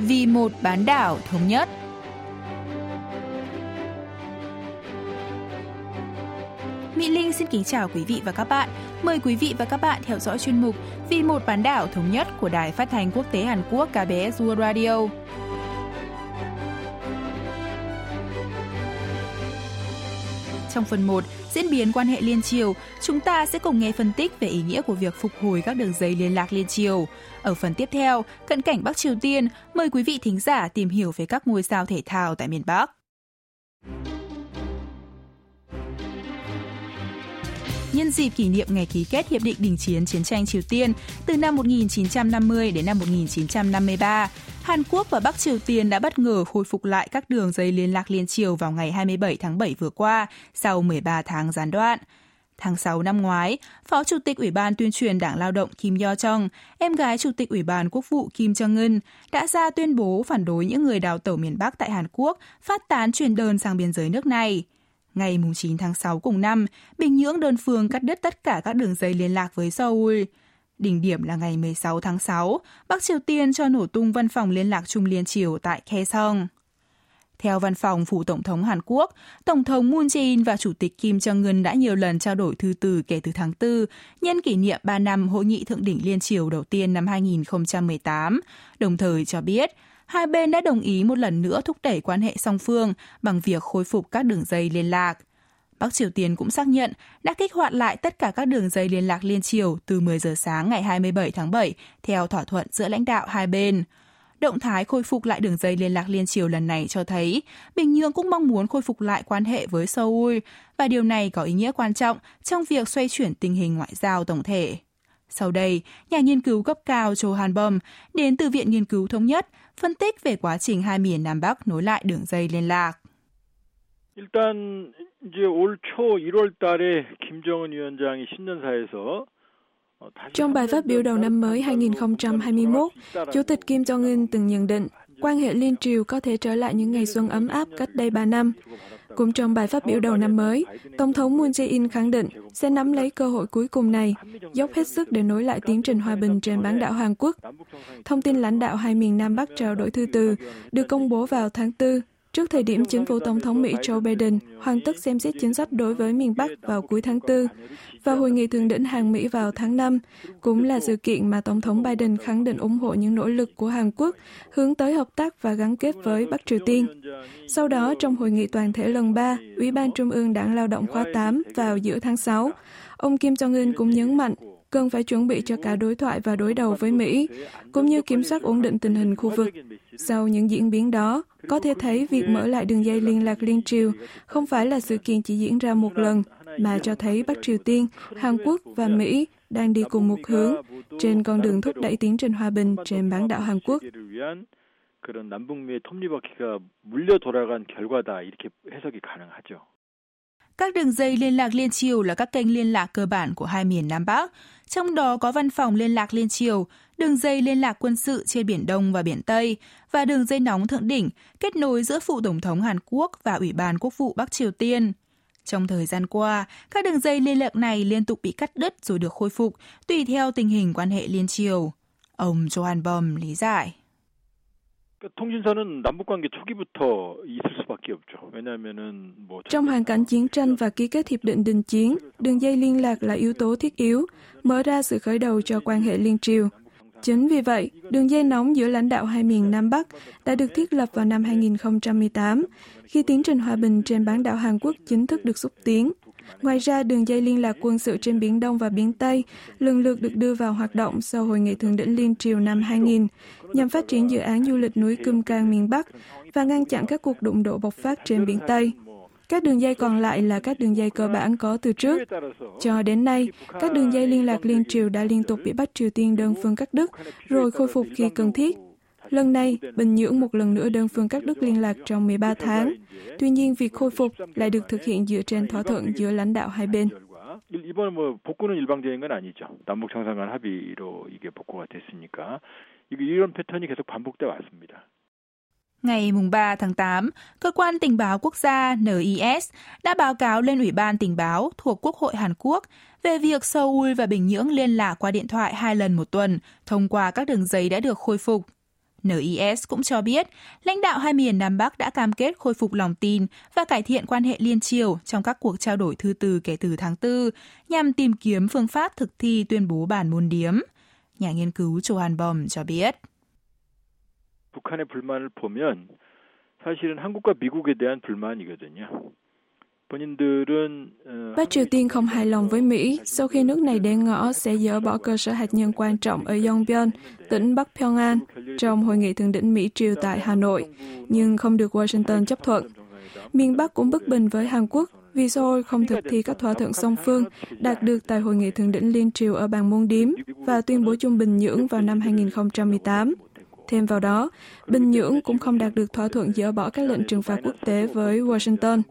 vì một bán đảo thống nhất. Mỹ Linh xin kính chào quý vị và các bạn. Mời quý vị và các bạn theo dõi chuyên mục Vì một bán đảo thống nhất của Đài Phát thanh Quốc tế Hàn Quốc KBS World Radio. Trong phần 1, diễn biến quan hệ liên triều, chúng ta sẽ cùng nghe phân tích về ý nghĩa của việc phục hồi các đường dây liên lạc liên triều. Ở phần tiếp theo, cận cảnh Bắc Triều Tiên, mời quý vị thính giả tìm hiểu về các ngôi sao thể thao tại miền Bắc. Nhân dịp kỷ niệm ngày ký kết Hiệp định Đình chiến Chiến tranh Triều Tiên từ năm 1950 đến năm 1953, Hàn Quốc và Bắc Triều Tiên đã bất ngờ khôi phục lại các đường dây liên lạc liên triều vào ngày 27 tháng 7 vừa qua, sau 13 tháng gián đoạn. Tháng 6 năm ngoái, Phó Chủ tịch Ủy ban tuyên truyền Đảng Lao động Kim Yo Jong, em gái Chủ tịch Ủy ban Quốc vụ Kim Jong Un, đã ra tuyên bố phản đối những người đào tẩu miền Bắc tại Hàn Quốc phát tán truyền đơn sang biên giới nước này. Ngày 9 tháng 6 cùng năm, Bình Nhưỡng đơn phương cắt đứt tất cả các đường dây liên lạc với Seoul. Đỉnh điểm là ngày 16 tháng 6, Bắc Triều Tiên cho nổ tung văn phòng liên lạc Trung Liên Triều tại Kaesong. Theo văn phòng phủ tổng thống Hàn Quốc, Tổng thống Moon Jae-in và Chủ tịch Kim Jong-un đã nhiều lần trao đổi thư từ kể từ tháng 4, nhân kỷ niệm 3 năm Hội nghị Thượng đỉnh Liên Triều đầu tiên năm 2018, đồng thời cho biết hai bên đã đồng ý một lần nữa thúc đẩy quan hệ song phương bằng việc khôi phục các đường dây liên lạc. Bắc Triều Tiên cũng xác nhận đã kích hoạt lại tất cả các đường dây liên lạc liên triều từ 10 giờ sáng ngày 27 tháng 7 theo thỏa thuận giữa lãnh đạo hai bên. Động thái khôi phục lại đường dây liên lạc liên triều lần này cho thấy Bình Nhưỡng cũng mong muốn khôi phục lại quan hệ với Seoul và điều này có ý nghĩa quan trọng trong việc xoay chuyển tình hình ngoại giao tổng thể. Sau đây, nhà nghiên cứu cấp cao Cho Han Bom đến từ Viện Nghiên cứu Thống nhất phân tích về quá trình hai miền Nam Bắc nối lại đường dây liên lạc. 일단 이제 올 초 1월 달에 김정은 위원장이 신년사에서 trong bài phát biểu đầu năm mới 2021, Chủ tịch Kim Jong-un từng nhận định quan hệ liên triều có thể trở lại những ngày xuân ấm áp cách đây 3 năm. Cũng trong bài phát biểu đầu năm mới, Tổng thống Moon Jae-in khẳng định sẽ nắm lấy cơ hội cuối cùng này, dốc hết sức để nối lại tiến trình hòa bình trên bán đảo Hàn Quốc. Thông tin lãnh đạo hai miền Nam Bắc trao đổi thư từ được công bố vào tháng 4 Trước thời điểm chính phủ Tổng thống Mỹ Joe Biden hoàn tất xem xét chính sách đối với miền Bắc vào cuối tháng 4 và hội nghị thượng đỉnh Hàn Mỹ vào tháng 5, cũng là sự kiện mà Tổng thống Biden khẳng định ủng hộ những nỗ lực của Hàn Quốc hướng tới hợp tác và gắn kết với Bắc Triều Tiên. Sau đó, trong hội nghị toàn thể lần 3, Ủy ban Trung ương Đảng Lao động khóa 8 vào giữa tháng 6, ông Kim Jong-un cũng nhấn mạnh cần phải chuẩn bị cho cả đối thoại và đối đầu với Mỹ, cũng như kiểm soát ổn định tình hình khu vực. Sau những diễn biến đó, có thể thấy việc mở lại đường dây liên lạc liên triều không phải là sự kiện chỉ diễn ra một lần, mà cho thấy Bắc Triều Tiên, Hàn Quốc và Mỹ đang đi cùng một hướng trên con đường thúc đẩy tiến trình hòa bình trên bán đảo Hàn Quốc. 그런 남북미의 톱니바퀴가 물려 돌아간 결과다 이렇게 해석이 가능하죠. Các đường dây liên lạc liên triều là các kênh liên lạc cơ bản của hai miền Nam Bắc, trong đó có văn phòng liên lạc liên triều, đường dây liên lạc quân sự trên Biển Đông và Biển Tây và đường dây nóng thượng đỉnh kết nối giữa phụ tổng thống Hàn Quốc và Ủy ban Quốc vụ Bắc Triều Tiên. Trong thời gian qua, các đường dây liên lạc này liên tục bị cắt đứt rồi được khôi phục tùy theo tình hình quan hệ liên triều. Ông Johan Bom lý giải 통신사는 남북 관계 초기부터 있을 수밖에 없죠. 왜냐하면은 뭐 trong hoàn cảnh chiến tranh và ký kết hiệp định đình chiến, đường dây liên lạc là yếu tố thiết yếu, mở ra sự khởi đầu cho quan hệ liên triều. Chính vì vậy, đường dây nóng giữa lãnh đạo hai miền Nam Bắc đã được thiết lập vào năm 2018, khi tiến trình hòa bình trên bán đảo Hàn Quốc chính thức được xúc tiến. Ngoài ra, đường dây liên lạc quân sự trên Biển Đông và Biển Tây lần lượt được đưa vào hoạt động sau Hội nghị Thượng đỉnh Liên Triều năm 2000, nhằm phát triển dự án du lịch núi Cơm Cang miền Bắc và ngăn chặn các cuộc đụng độ bộc phát trên Biển Tây. Các đường dây còn lại là các đường dây cơ bản có từ trước. Cho đến nay, các đường dây liên lạc liên triều đã liên tục bị Bắc Triều Tiên đơn phương cắt đứt, rồi khôi phục khi cần thiết. Lần này, Bình Nhưỡng một lần nữa đơn phương cắt đứt liên lạc trong 13 tháng. Tuy nhiên, việc khôi phục lại được thực hiện dựa trên thỏa thuận giữa lãnh đạo hai bên. 이번에 뭐 복구는 일방적인 건 아니죠. 남북 정상간 합의로 이게 복구가 됐으니까 이런 패턴이 계속 반복돼 왔습니다. Ngày 3 tháng 8, Cơ quan Tình báo Quốc gia NIS đã báo cáo lên Ủy ban Tình báo thuộc Quốc hội Hàn Quốc về việc Seoul và Bình Nhưỡng liên lạc qua điện thoại hai lần một tuần thông qua các đường dây đã được khôi phục. NIS cũng cho biết, lãnh đạo hai miền Nam Bắc đã cam kết khôi phục lòng tin và cải thiện quan hệ liên triều trong các cuộc trao đổi thư từ kể từ tháng 4 nhằm tìm kiếm phương pháp thực thi tuyên bố bản môn điếm. Nhà nghiên cứu Johan Bom cho biết. 북한의 불만을 보면 사실은 한국과 미국에 대한 불만이거든요. Bắc Triều Tiên không hài lòng với Mỹ sau khi nước này đe ngõ sẽ dỡ bỏ cơ sở hạt nhân quan trọng ở Yongbyon, tỉnh Bắc Pyongan, trong hội nghị thượng đỉnh Mỹ Triều tại Hà Nội, nhưng không được Washington chấp thuận. Miền Bắc cũng bất bình với Hàn Quốc vì Seoul không thực thi các thỏa thuận song phương đạt được tại hội nghị thượng đỉnh liên triều ở bàn môn điếm và tuyên bố chung Bình Nhưỡng vào năm 2018. Thêm vào đó, Bình Nhưỡng cũng không đạt được thỏa thuận dỡ bỏ các lệnh trừng phạt quốc tế với Washington.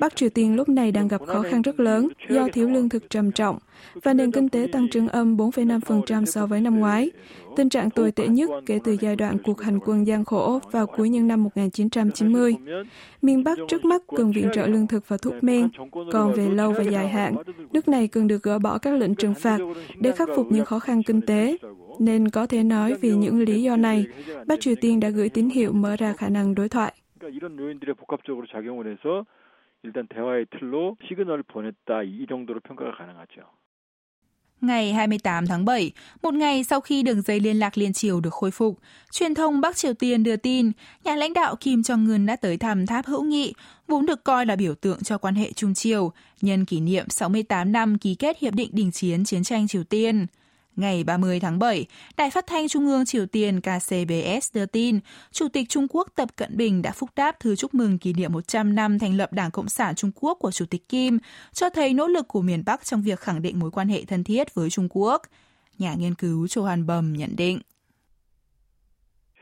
Bắc Triều Tiên lúc này đang gặp khó khăn rất lớn do thiếu lương thực trầm trọng và nền kinh tế tăng trưởng âm 4,5% so với năm ngoái, tình trạng tồi tệ nhất kể từ giai đoạn cuộc hành quân gian khổ vào cuối những năm 1990. Miền Bắc trước mắt cần viện trợ lương thực và thuốc men, còn về lâu và dài hạn, nước này cần được gỡ bỏ các lệnh trừng phạt để khắc phục những khó khăn kinh tế. Nên có thể nói vì những lý do này, Bắc Triều Tiên đã gửi tín hiệu mở ra khả năng đối thoại. 일단 대화의 틀로 시그널을 보냈다 이 정도로 평가가 가능하죠. Ngày 28 tháng 7, một ngày sau khi đường dây liên lạc liên triều được khôi phục, truyền thông Bắc Triều Tiên đưa tin nhà lãnh đạo Kim Jong-un đã tới thăm tháp hữu nghị, vốn được coi là biểu tượng cho quan hệ Trung Triều, nhân kỷ niệm 68 năm ký kết Hiệp định Đình chiến Chiến tranh Triều Tiên. Ngày 30 tháng 7, Đài Phát thanh Trung ương Triều Tiên KCBS đưa tin, Chủ tịch Trung Quốc Tập Cận Bình đã phúc đáp thư chúc mừng kỷ niệm 100 năm thành lập Đảng Cộng sản Trung Quốc của Chủ tịch Kim, cho thấy nỗ lực của miền Bắc trong việc khẳng định mối quan hệ thân thiết với Trung Quốc. Nhà nghiên cứu Châu Hàn Bầm nhận định.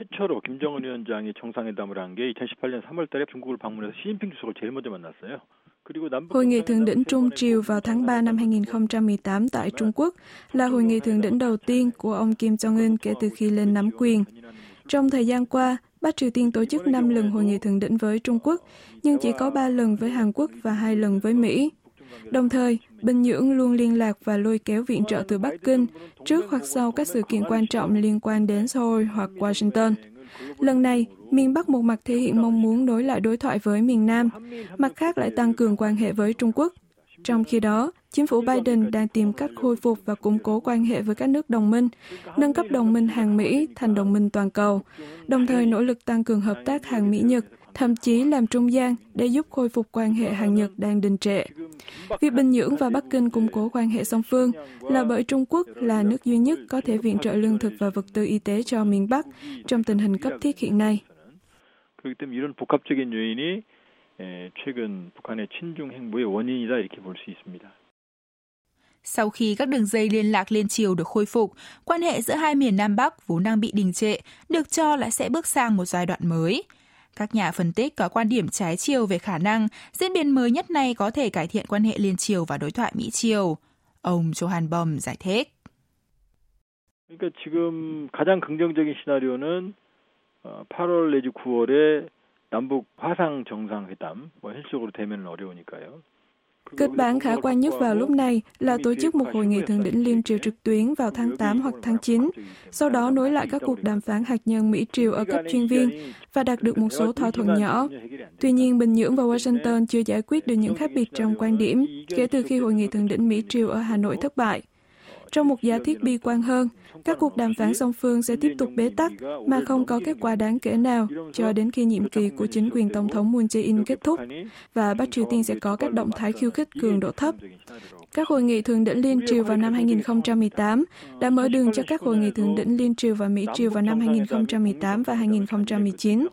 최초로 김정은 위원장이 정상회담을 한 게 2018년 3월 달에 중국을 방문해서 시진핑 주석을 제일 먼저 만났어요. Hội nghị thượng đỉnh Trung Triều vào tháng 3 năm 2018 tại Trung Quốc là hội nghị thượng đỉnh đầu tiên của ông Kim Jong-un kể từ khi lên nắm quyền. Trong thời gian qua, Bắc Triều Tiên tổ chức 5 lần hội nghị thượng đỉnh với Trung Quốc, nhưng chỉ có 3 lần với Hàn Quốc và 2 lần với Mỹ. Đồng thời, Bình Nhưỡng luôn liên lạc và lôi kéo viện trợ từ Bắc Kinh trước hoặc sau các sự kiện quan trọng liên quan đến Seoul hoặc Washington. Lần này, miền Bắc một mặt thể hiện mong muốn đối lại đối thoại với miền Nam, mặt khác lại tăng cường quan hệ với Trung Quốc. Trong khi đó, chính phủ Biden đang tìm cách khôi phục và củng cố quan hệ với các nước đồng minh, nâng cấp đồng minh hàng Mỹ thành đồng minh toàn cầu, đồng thời nỗ lực tăng cường hợp tác hàng Mỹ Nhật thậm chí làm trung gian để giúp khôi phục quan hệ Hàn Nhật đang đình trệ. Việc Bình Nhưỡng và Bắc Kinh củng cố quan hệ song phương là bởi Trung Quốc là nước duy nhất có thể viện trợ lương thực và vật tư y tế cho miền Bắc trong tình hình cấp thiết hiện nay. 그렇기 때문에 이런 복합적인 요인이 최근 북한의 친중 행보의 원인이다 이렇게 볼 수 있습니다. Sau khi các đường dây liên lạc liên triều được khôi phục, quan hệ giữa hai miền Nam Bắc vốn đang bị đình trệ, được cho là sẽ bước sang một giai đoạn mới. Các nhà phân tích có quan điểm trái chiều về khả năng diễn biến mới nhất này có thể cải thiện quan hệ liên triều và đối thoại Mỹ-Triều. Ông Johan Bom giải thích. 그러니까 지금 가장 긍정적인 시나리오는 8월 내지 9월에 남북 화상 정상회담, 뭐 현실적으로 되면 어려우니까요. Kịch bản khả quan nhất vào lúc này là tổ chức một hội nghị thượng đỉnh liên triều trực tuyến vào tháng 8 hoặc tháng 9, sau đó nối lại các cuộc đàm phán hạt nhân Mỹ-Triều ở cấp chuyên viên và đạt được một số thỏa thuận nhỏ. Tuy nhiên, Bình Nhưỡng và Washington chưa giải quyết được những khác biệt trong quan điểm kể từ khi hội nghị thượng đỉnh Mỹ-Triều ở Hà Nội thất bại. Trong một giả thiết bi quan hơn, các cuộc đàm phán song phương sẽ tiếp tục bế tắc mà không có kết quả đáng kể nào cho đến khi nhiệm kỳ của chính quyền Tổng thống Moon Jae-in kết thúc và Bắc Triều Tiên sẽ có các động thái khiêu khích cường độ thấp. Các hội nghị thượng đỉnh liên triều vào năm 2018 đã mở đường cho các hội nghị thượng đỉnh liên triều và Mỹ triều vào năm 2018 và 2019,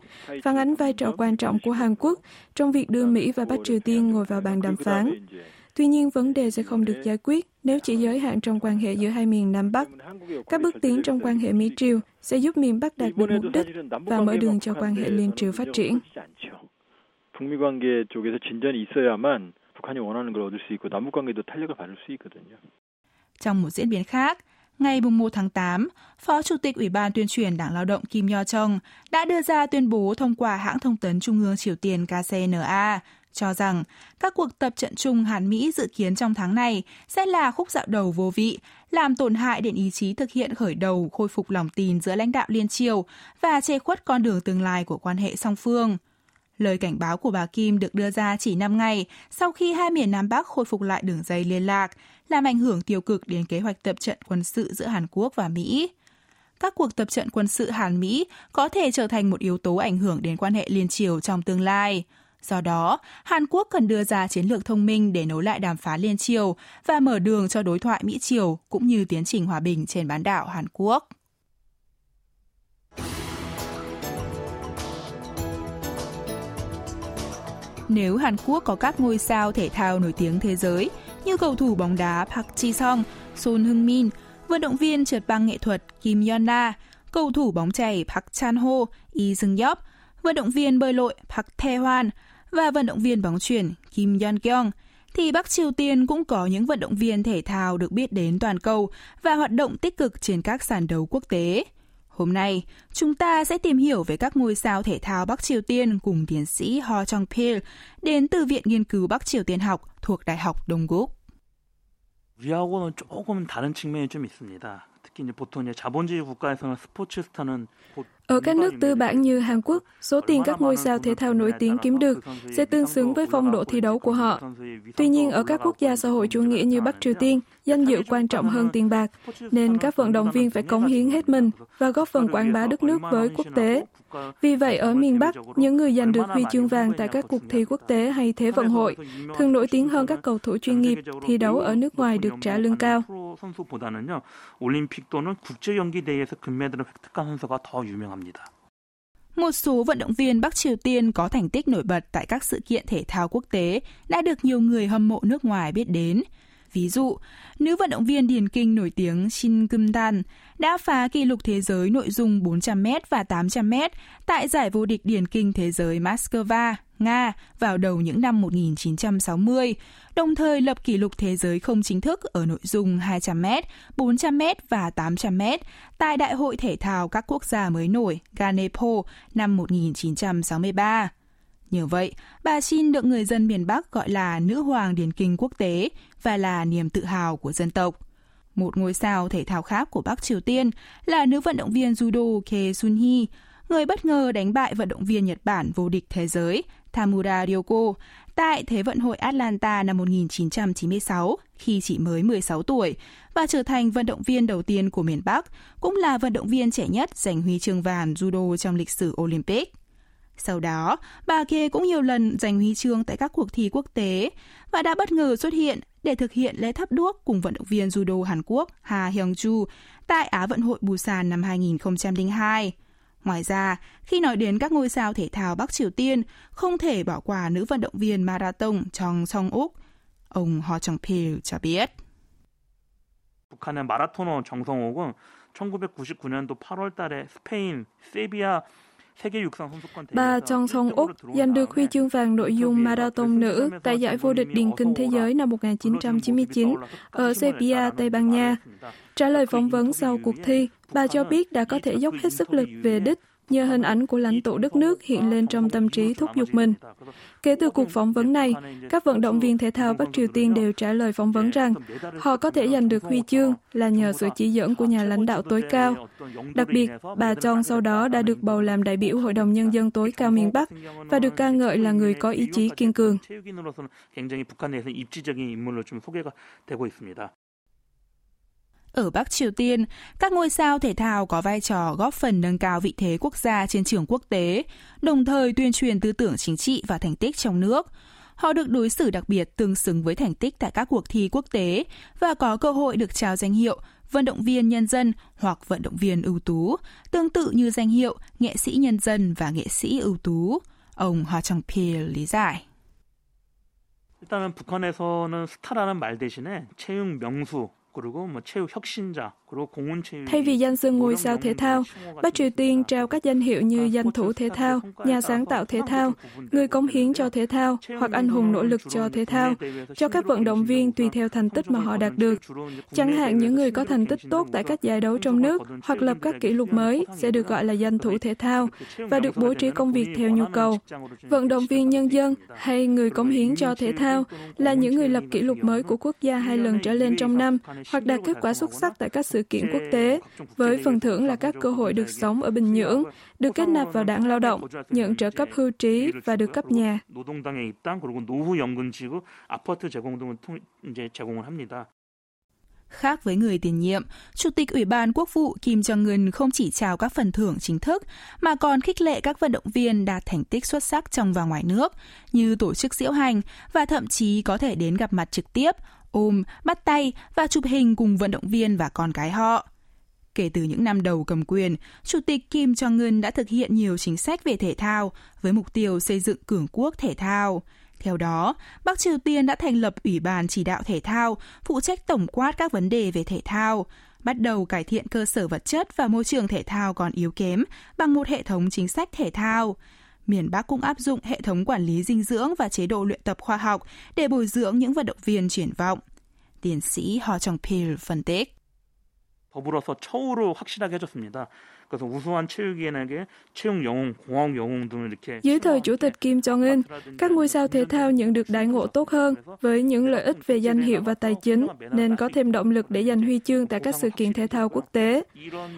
phản ánh vai trò quan trọng của Hàn Quốc trong việc đưa Mỹ và Bắc Triều Tiên ngồi vào bàn đàm phán. Tuy nhiên, vấn đề sẽ không được giải quyết nếu chỉ giới hạn trong quan hệ giữa hai miền Nam Bắc. Các bước tiến trong quan hệ Mỹ-Triều sẽ giúp miền Bắc đạt được mục đích và mở đường cho quan hệ liên triều phát triển. 북미 관계 쪽에서 진전이 있어야만 북한이 원하는 걸 얻을 수 있고 남북 관계도 탄력을 받을 수 있거든요. Trong một diễn biến khác, ngày 1 tháng 8, Phó Chủ tịch Ủy ban tuyên truyền Đảng Lao động Kim Yo Chong đã đưa ra tuyên bố thông qua hãng thông tấn Trung ương Triều Tiên KCNA cho rằng các cuộc tập trận chung Hàn Mỹ dự kiến trong tháng này sẽ là khúc dạo đầu vô vị, làm tổn hại đến ý chí thực hiện khởi đầu khôi phục lòng tin giữa lãnh đạo liên triều và che khuất con đường tương lai của quan hệ song phương. Lời cảnh báo của bà Kim được đưa ra chỉ 5 ngày sau khi hai miền Nam Bắc khôi phục lại đường dây liên lạc, làm ảnh hưởng tiêu cực đến kế hoạch tập trận quân sự giữa Hàn Quốc và Mỹ. Các cuộc tập trận quân sự Hàn-Mỹ có thể trở thành một yếu tố ảnh hưởng đến quan hệ liên triều trong tương lai. Do đó, Hàn Quốc cần đưa ra chiến lược thông minh để nối lại đàm phán liên triều và mở đường cho đối thoại Mỹ-Triều cũng như tiến trình hòa bình trên bán đảo Hàn Quốc. Nếu Hàn Quốc có các ngôi sao thể thao nổi tiếng thế giới như cầu thủ bóng đá Park Ji-sung, Son Heung-min, vận động viên trượt băng nghệ thuật Kim Yeon-na, cầu thủ bóng chày Park Chan-ho, Lee Seung-yeop, vận động viên bơi lội Park Tae-hwan và vận động viên bóng chuyền Kim Yeon-kyung, thì Bắc Triều Tiên cũng có những vận động viên thể thao được biết đến toàn cầu và hoạt động tích cực trên các sàn đấu quốc tế. Hôm nay, chúng ta sẽ tìm hiểu về các ngôi sao thể thao Bắc Triều Tiên cùng tiến sĩ Ho Jong Pil đến từ Viện Nghiên cứu Bắc Triều Tiên học thuộc Đại học Đông Gúc. 우리하고는 조금 다른 측면이 좀 있습니다. 특히 이제 보통 이제 자본주의 국가에서는 스포츠 스타는 ở các nước tư bản như Hàn Quốc, số tiền các ngôi sao thể thao nổi tiếng kiếm được sẽ tương xứng với phong độ thi đấu của họ. Tuy nhiên, ở các quốc gia xã hội chủ nghĩa như Bắc Triều Tiên, danh dự quan trọng hơn tiền bạc, nên các vận động viên phải cống hiến hết mình và góp phần quảng bá đất nước với quốc tế. Vì vậy, ở miền Bắc, những người giành được huy chương vàng tại các cuộc thi quốc tế hay Thế vận hội thường nổi tiếng hơn các cầu thủ chuyên nghiệp thi đấu ở nước ngoài được trả lương cao. Một số vận động viên Bắc Triều Tiên có thành tích nổi bật tại các sự kiện thể thao quốc tế đã được nhiều người hâm mộ nước ngoài biết đến. Ví dụ, nữ vận động viên điền kinh nổi tiếng Shin Kim Tan đã phá kỷ lục thế giới nội dung 400m và 800m tại giải vô địch điền kinh thế giới Moscow, Nga vào đầu những năm 1960, đồng thời lập kỷ lục thế giới không chính thức ở nội dung 200m, 400m và 800m tại Đại hội Thể thao các quốc gia mới nổi Ganepo năm 1963. Nhờ vậy, bà Shin được người dân miền Bắc gọi là nữ hoàng điển kinh quốc tế và là niềm tự hào của dân tộc. Một ngôi sao thể thao khác của Bắc Triều Tiên là nữ vận động viên judo Ke Sun-hee, người bất ngờ đánh bại vận động viên Nhật Bản vô địch thế giới Tamura Ryoko tại Thế vận hội Atlanta năm 1996 khi chỉ mới 16 tuổi và trở thành vận động viên đầu tiên của miền Bắc, cũng là vận động viên trẻ nhất giành huy chương vàng judo trong lịch sử Olympic. Sau đó, bà Kê cũng nhiều lần giành huy chương tại các cuộc thi quốc tế và đã bất ngờ xuất hiện để thực hiện lễ thắp đuốc cùng vận động viên judo Hàn Quốc Ha Hyung-ju tại Á vận hội Busan năm 2002. Ngoài ra, khi nói đến các ngôi sao thể thao Bắc Triều Tiên, không thể bỏ qua nữ vận động viên marathon Chong Song-uk. Ông Ho Jong-pil cho biết. 북한의 마라토너 정성옥은 1999년도 8월 달에 스페인 세비야 Bà Chong Song Úc giành được huy chương vàng nội dung marathon nữ tại giải vô địch điền kinh thế giới năm 1999 ở Sevilla, Tây Ban Nha. Trả lời phỏng vấn sau cuộc thi, bà cho biết đã có thể dốc hết sức lực về đích nhờ hình ảnh của lãnh tụ đất nước hiện lên trong tâm trí thúc giục mình. Kể từ cuộc phỏng vấn này, các vận động viên thể thao Bắc Triều Tiên đều trả lời phỏng vấn rằng họ có thể giành được huy chương là nhờ sự chỉ dẫn của nhà lãnh đạo tối cao. Đặc biệt, bà Chong sau đó đã được bầu làm đại biểu Hội đồng Nhân dân tối cao miền Bắc và được ca ngợi là người có ý chí kiên cường. Ở Bắc Triều Tiên, các ngôi sao thể thao có vai trò góp phần nâng cao vị thế quốc gia trên trường quốc tế, đồng thời tuyên truyền tư tưởng chính trị và thành tích trong nước. Họ được đối xử đặc biệt tương xứng với thành tích tại các cuộc thi quốc tế và có cơ hội được trao danh hiệu vận động viên nhân dân hoặc vận động viên ưu tú, tương tự như danh hiệu nghệ sĩ nhân dân và nghệ sĩ ưu tú. Ông Hoa Chang Pil lý giải. 일단은 북한에서는 스타라는 말 대신에 채용 명수 Thay vì danh xưng ngôi sao thể thao, Bắc Triều Tiên trao các danh hiệu như danh thủ thể thao, nhà sáng tạo thể thao, người cống hiến cho thể thao hoặc anh hùng nỗ lực cho thể thao, cho các vận động viên tùy theo thành tích mà họ đạt được. Chẳng hạn những người có thành tích tốt tại các giải đấu trong nước hoặc lập các kỷ lục mới sẽ được gọi là danh thủ thể thao và được bố trí công việc theo nhu cầu. Vận động viên nhân dân hay người cống hiến cho thể thao là những người lập kỷ lục mới của quốc gia hai lần trở lên trong năm hoặc đạt kết quả xuất sắc tại các sự kiện quốc tế, với phần thưởng là các cơ hội được sống ở Bình Nhưỡng, được kết nạp vào đảng lao động, nhận trợ cấp hưu trí và được cấp nhà. Khác với người tiền nhiệm, Chủ tịch Ủy ban Quốc vụ Kim Jong-un không chỉ trao các phần thưởng chính thức, mà còn khích lệ các vận động viên đạt thành tích xuất sắc trong và ngoài nước, như tổ chức diễu hành và thậm chí có thể đến gặp mặt trực tiếp, ôm, bắt tay và chụp hình cùng vận động viên và con cái họ. Kể từ những năm đầu cầm quyền, Chủ tịch Kim Jong-un đã thực hiện nhiều chính sách về thể thao với mục tiêu xây dựng cường quốc thể thao. Theo đó, Bắc Triều Tiên đã thành lập Ủy ban chỉ đạo thể thao, phụ trách tổng quát các vấn đề về thể thao, bắt đầu cải thiện cơ sở vật chất và môi trường thể thao còn yếu kém bằng một hệ thống chính sách thể thao Miền Bắc cũng áp dụng hệ thống quản lý dinh dưỡng và chế độ luyện tập khoa học để bồi dưỡng những vận động viên triển vọng. Tiến sĩ Ho Chong Pil phân tích. 더불어서 처우를 확실하게 해줬습니다. 그래서 우수한 체육인에게 체육 영웅, 공학 영웅 등을 이렇게 Dưới thời Chủ tịch Kim Jong-un, các ngôi sao thể thao nhận được đãi ngộ tốt hơn với những lợi ích về danh hiệu và tài chính, nên có thêm động lực để giành huy chương tại các sự kiện thể thao quốc tế.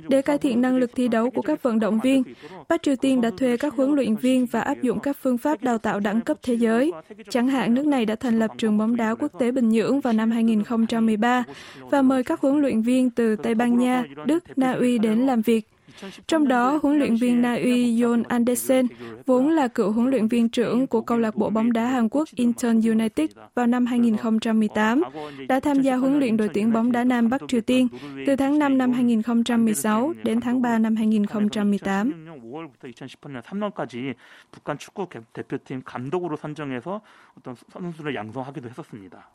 Để cải thiện năng lực thi đấu của các vận động viên, Bắc Triều Tiên đã thuê các huấn luyện viên và áp dụng các phương pháp đào tạo đẳng cấp thế giới. Chẳng hạn, nước này đã thành lập trường bóng đá quốc tế Bình Nhưỡng vào năm 2013 và mời các huấn luyện viên từ Tây Ban Nha, Đức, Na Uy đến làm việc. Trong đó, huấn luyện viên Na Uy Yon Andersen, vốn là cựu huấn luyện viên trưởng của câu lạc bộ bóng đá Hàn Quốc Incheon United vào năm 2018, đã tham gia huấn luyện đội tuyển bóng đá nam Bắc Triều Tiên từ tháng 5 năm 2016 đến tháng 3 năm 2018. 5월부터 2018년 3월까지 북한 축구 대표팀 감독으로 선정해서 어떤 선수를 양성하기도 했었습니다.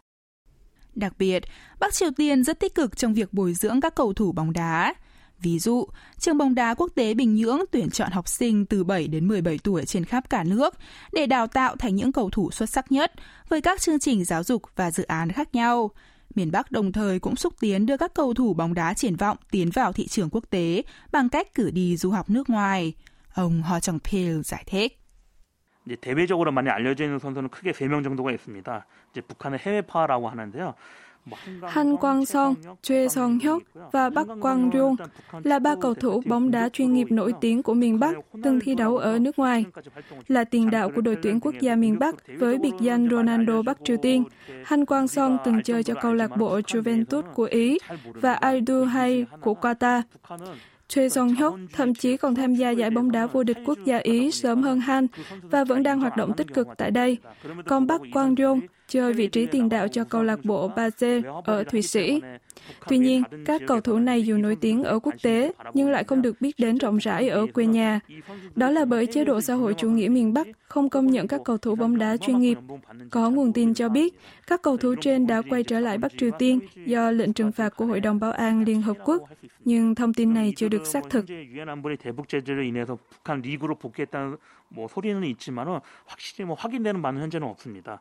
Đặc biệt, Bắc Triều Tiên rất tích cực trong việc bồi dưỡng các cầu thủ bóng đá. Ví dụ, trường bóng đá quốc tế Bình Nhưỡng tuyển chọn học sinh từ 7 đến 17 tuổi trên khắp cả nước để đào tạo thành những cầu thủ xuất sắc nhất với các chương trình giáo dục và dự án khác nhau. Miền Bắc đồng thời cũng xúc tiến đưa các cầu thủ bóng đá triển vọng tiến vào thị trường quốc tế bằng cách cử đi du học nước ngoài. Ông Ho Jong Pil giải thích. 이제 대외적으로 많이 알려져 있는 선수는 크게 3명 정도가 있습니다. 이제 북한의 해외파라고 하는데요. Han Quang Song, Choi Song Hyuk và Park Quang Ryung là ba cầu thủ bóng đá chuyên nghiệp nổi tiếng của miền Bắc từng thi đấu ở nước ngoài. Là tiền đạo của đội tuyển quốc gia miền Bắc với biệt danh Ronaldo Bắc Triều Tiên, Han Quang Song từng chơi cho câu lạc bộ Juventus của Ý và Al Hay của Qatar. Choi Song Hyuk thậm chí còn tham gia giải bóng đá vô địch quốc gia Ý sớm hơn Han và vẫn đang hoạt động tích cực tại đây. Còn Bắc Quang Ryung chơi vị trí tiền đạo cho câu lạc bộ Basel ở Thụy Sĩ. Tuy nhiên, các cầu thủ này dù nổi tiếng ở quốc tế nhưng lại không được biết đến rộng rãi ở quê nhà. Đó là bởi chế độ xã hội chủ nghĩa miền Bắc không công nhận các cầu thủ bóng đá chuyên nghiệp. Có nguồn tin cho biết, các cầu thủ trên đã quay trở lại Bắc Triều Tiên do lệnh trừng phạt của Hội đồng Bảo an Liên Hợp Quốc, nhưng thông tin này chưa được xác thực. 뭐 소리는 있지만은 확실히 뭐 확인되는 바는 현재는 없습니다.